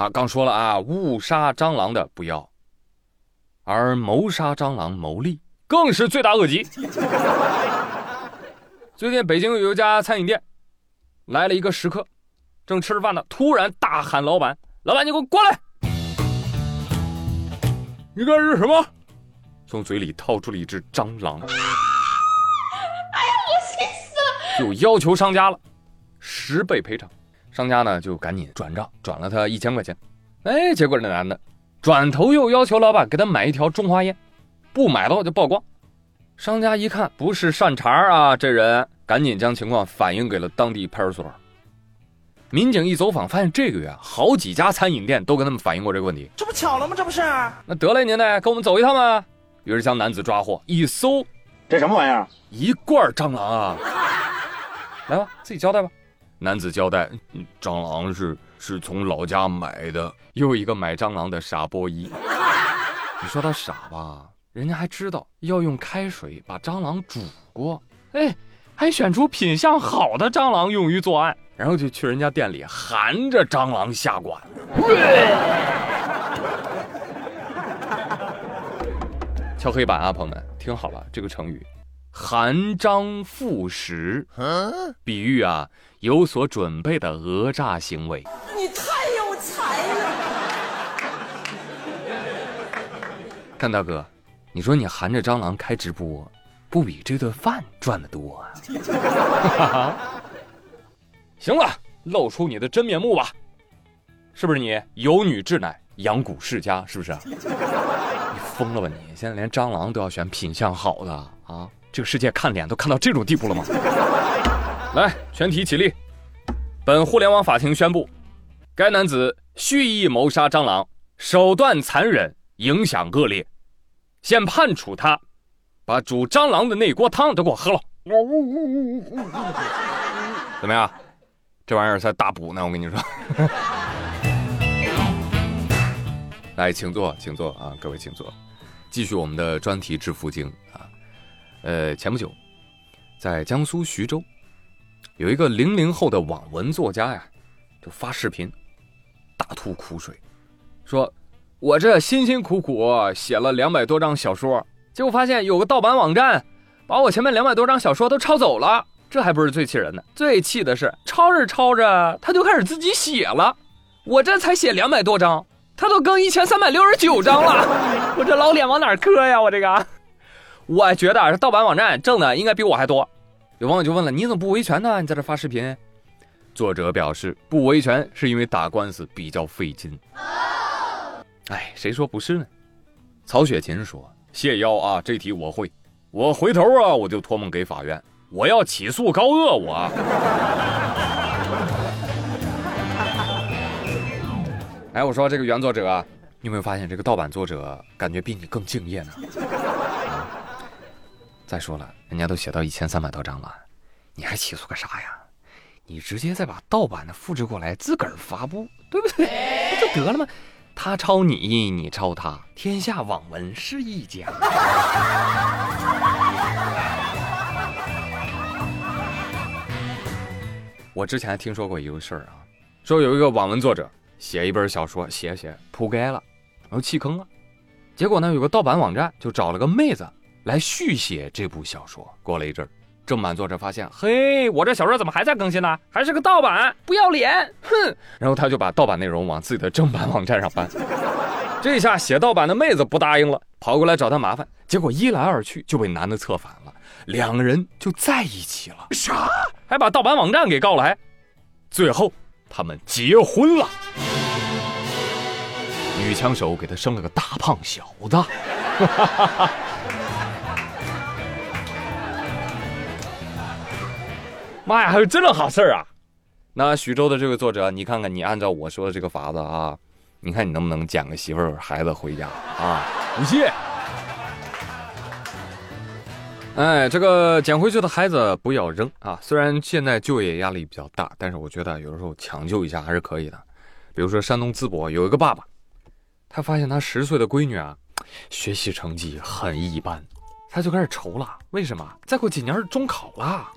啊，刚说了啊，误杀蟑螂的不要，而谋杀蟑螂牟利更是罪大恶极。最近北京有一家餐饮店，来了一个食客，正吃着饭呢，突然大喊：“老板，老板，你给我过来！你这是什么？”从嘴里掏出了一只蟑螂。哎呀，我气死了！就要求商家了，十倍赔偿。商家呢就赶紧转账，转了他一千块钱。哎，结果这男的转头又要求老板给他买一条中华烟，不买的话就曝光。商家一看不是善茬啊，这人赶紧将情况反映给了当地派出所。民警一走访，发现这个月好几家餐饮店都跟他们反映过这个问题。这不巧了吗？这不是？那得嘞，您呢，跟我们走一趟吧。于是将男子抓获，一搜，这什么玩意儿？一罐蟑螂啊！来吧，自己交代吧。男子交代：“蟑螂是是从老家买的。”又一个买蟑螂的傻波一，你说他傻吧？人家还知道要用开水把蟑螂煮过，哎，还选出品相好的蟑螂用于作案，然后就去人家店里含着蟑螂下馆。敲黑板啊，朋友们，听好了，这个成语。含章赋食，比喻啊有所准备的讹诈行为。你太有才了！干大哥，你说你含着蟑螂开直播，不比这顿饭赚的多啊？行了，露出你的真面目吧，是不是你有女至乃养蛊世家？是不是？你疯了吧你？现在连蟑螂都要选品相好的啊？这个世界看脸都看到这种地步了吗？来，全体起立。本互联网法庭宣布，该男子蓄意谋杀蟑螂，手段残忍，影响恶劣，现判处他把煮蟑螂的那锅汤都给我喝了。怎么样？这玩意儿才大补呢，我跟你说。来，请坐，请坐啊，各位请坐。继续我们的专题致富经啊。呃，前不久，在江苏徐州，有一个零零后的网文作家呀，就发视频，大吐苦水，说：“我这辛辛苦苦写了两百多张小说，结果发现有个盗版网站，把我前面两百多张小说都抄走了。这还不是最气人的，最气的是抄着抄着，他就开始自己写了。我这才写两百多张，他都更一千三百六十九张了。我这老脸往哪磕呀？我这个。”我觉得这盗版网站挣的应该比我还多。有网友就问了：“你怎么不维权呢？你在这发视频？”作者表示：“不维权是因为打官司比较费劲。”哎，谁说不是呢？曹雪芹说：“谢邀啊，这题我会。我回头啊，我就托梦给法院，我要起诉高鄂。我。哎，我说这个原作者，你有没有发现这个盗版作者感觉比你更敬业呢？再说了，人家都写到一千三百多章了，你还起诉个啥呀？你直接再把盗版的复制过来，自个儿发布，对不对？不就得了吗？他抄你，你抄他，天下网文是一家。我之前听说过一个事儿啊，说有一个网文作者写一本小说，写写铺盖了，然后弃坑了，结果呢，有个盗版网站就找了个妹子。来续写这部小说。过了一阵儿，正版作者发现，嘿，我这小说怎么还在更新呢？还是个盗版，不要脸！哼！然后他就把盗版内容往自己的正版网站上搬。这下写盗版的妹子不答应了，跑过来找他麻烦。结果一来二去就被男的策反了，两个人就在一起了。啥？还把盗版网站给告来？最后他们结婚了。女枪手给他生了个大胖小子。妈呀，还有这种好事儿啊！那徐州的这位作者，你看看，你按照我说的这个法子啊，你看你能不能捡个媳妇儿孩子回家啊？不信。哎，这个捡回去的孩子不要扔啊！虽然现在就业压力比较大，但是我觉得有的时候抢救一下还是可以的。比如说山东淄博有一个爸爸，他发现他十岁的闺女啊，学习成绩很一般，他就开始愁了。为什么？再过几年中考了。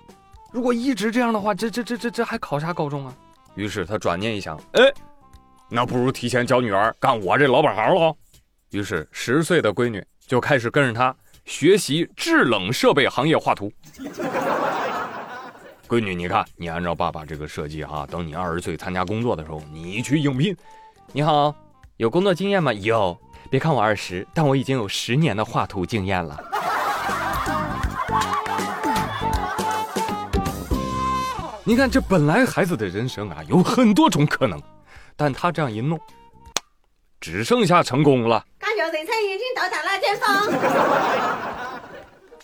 如果一直这样的话，这这这这这还考啥高中啊？于是他转念一想，哎，那不如提前教女儿干我这老本行喽。于是十岁的闺女就开始跟着他学习制冷设备行业画图。闺女，你看，你按照爸爸这个设计哈，等你二十岁参加工作的时候，你去应聘。你好，有工作经验吗？有。别看我二十，但我已经有十年的画图经验了。你看，这本来孩子的人生啊，有很多种可能，但他这样一弄，只剩下成功了。感觉人生已经到达了巅峰。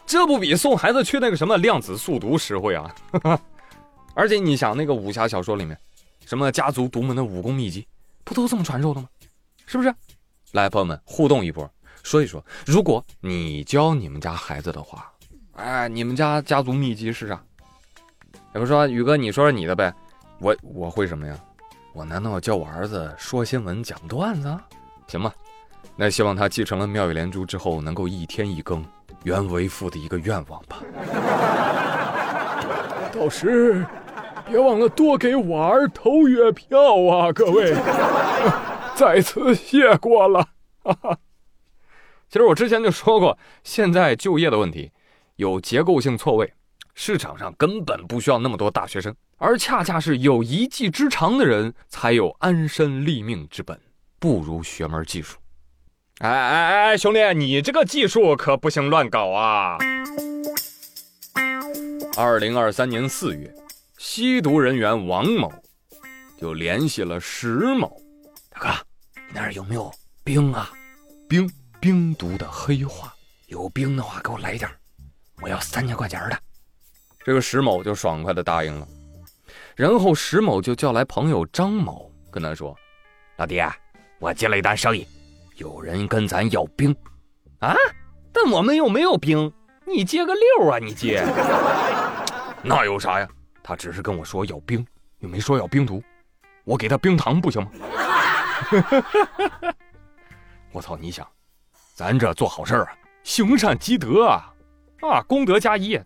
这不比送孩子去那个什么量子速读实惠啊！而且你想，那个武侠小说里面，什么家族独门的武功秘籍，不都这么传授的吗？是不是？来，朋友们互动一波，说一说，如果你教你们家孩子的话，哎，你们家家族秘籍是啥？比如说，宇哥，你说说你的呗。我我会什么呀？我难道要教我儿子说新闻、讲段子？行吧，那希望他继承了妙语连珠之后，能够一天一更，原为父的一个愿望吧。到时，别忘了多给我儿投月票啊，各位。再次谢过了。其实我之前就说过，现在就业的问题有结构性错位，市场上根本不需要那么多大学生，而恰恰是有一技之长的人才有安身立命之本。不如学门技术。哎哎哎，兄弟，你这个技术可不行乱搞啊！二零二三年四月，吸毒人员王某就联系了石某，大哥。你那儿有没有冰啊？冰冰毒的黑话，有冰的话给我来点我要三千块钱的。这个石某就爽快的答应了。然后石某就叫来朋友张某，跟他说：“老弟，啊我接了一单生意，有人跟咱要冰啊，但我们又没有冰，你接个六啊？你接？那有啥呀？他只是跟我说要冰，又没说要冰毒，我给他冰糖不行吗？” 我操！你想，咱这做好事啊，行善积德啊，啊，功德加一。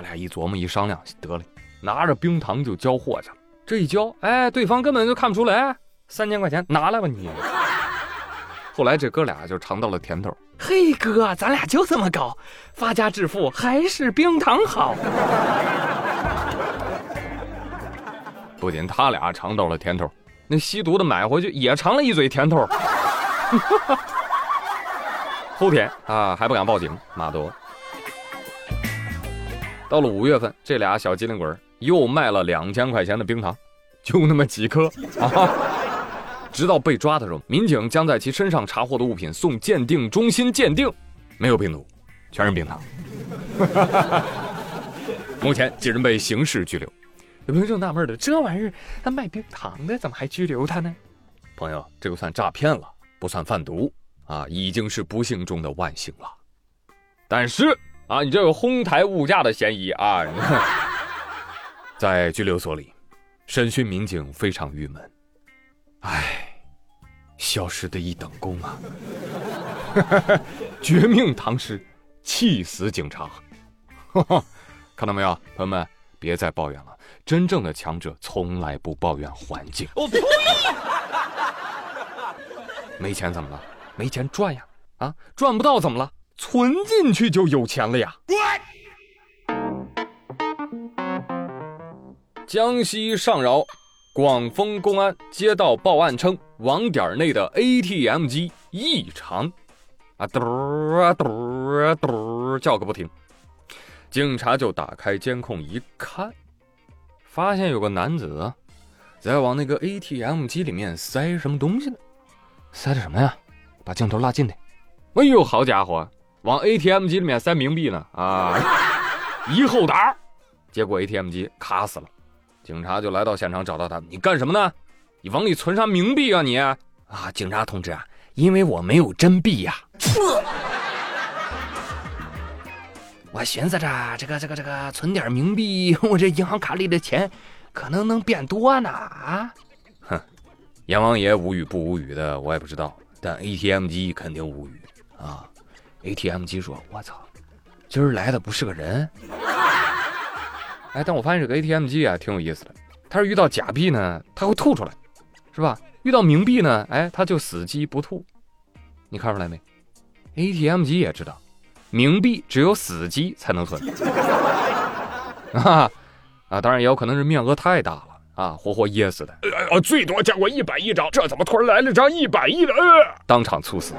俩一琢磨，一商量，得了，拿着冰糖就交货去了。这一交，哎，对方根本就看不出来，三千块钱拿来吧你。后来这哥俩就尝到了甜头。嘿哥，咱俩就这么搞，发家致富还是冰糖好。不仅他俩尝到了甜头。那吸毒的买回去也尝了一嘴甜头，后天啊还不敢报警，妈多。到了五月份，这俩小机灵鬼又卖了两千块钱的冰糖，就那么几颗啊！直到被抓的时候，民警将在其身上查获的物品送鉴定中心鉴定，没有病毒，全是冰糖。目前几人被刑事拘留。有朋友就纳闷了，这玩意儿他卖冰糖的，怎么还拘留他呢？朋友，这个算诈骗了，不算贩毒啊，已经是不幸中的万幸了。但是啊，你这有哄抬物价的嫌疑啊！在拘留所里，审讯民警非常郁闷，唉，消失的一等功啊！绝命唐诗，气死警察！看到没有，朋友们，别再抱怨了。真正的强者从来不抱怨环境。我呸！没钱怎么了？没钱赚呀！啊，赚不到怎么了？存进去就有钱了呀！江西上饶广丰公安接到报案称，网点内的 ATM 机异常，啊嘟啊嘟啊嘟叫个不停。警察就打开监控一看。发现有个男子在往那个 ATM 机里面塞什么东西呢？塞的什么呀？把镜头拉近点。哎呦，好家伙，往 ATM 机里面塞冥币呢！啊，一后打，结果 ATM 机卡死了。警察就来到现场找到他，你干什么呢？你往里存啥冥币啊你？啊，警察同志啊，因为我没有真币呀。我寻思着，这个、这个、这个，存点冥币，我这银行卡里的钱可能能变多呢。啊，哼，阎王爷无语不无语的，我也不知道。但 ATM 机肯定无语啊。ATM 机说：“我操，今儿来的不是个人。”哎，但我发现这个 ATM 机啊，挺有意思的。它是遇到假币呢，它会吐出来，是吧？遇到冥币呢，哎，它就死机不吐。你看出来没？ATM 机也知道，冥币只有死机才能存。啊啊，当然也有可能是面额太大了啊，活活噎死的，呃，最多见过一百亿张，这怎么突然来了张一百亿的？呃，当场猝死。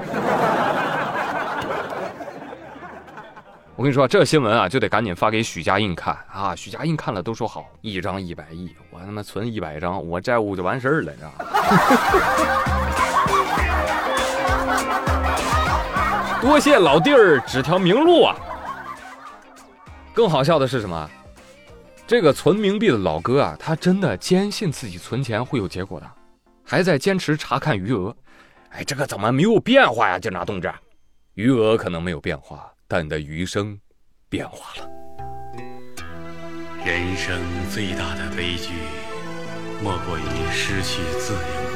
我跟你说，这新闻啊，就得赶紧发给许家印看啊！许家印看了都说好，一张一百亿，我他妈存一百张，我债务就完事儿了，知道吧？多谢老弟儿指条明路啊！更好笑的是什么？这个存冥币的老哥啊，他真的坚信自己存钱会有结果的，还在坚持查看余额。哎，这个怎么没有变化呀，警察同志？余额可能没有变化。但的余生变化了。人生最大的悲剧，莫过于失去自由。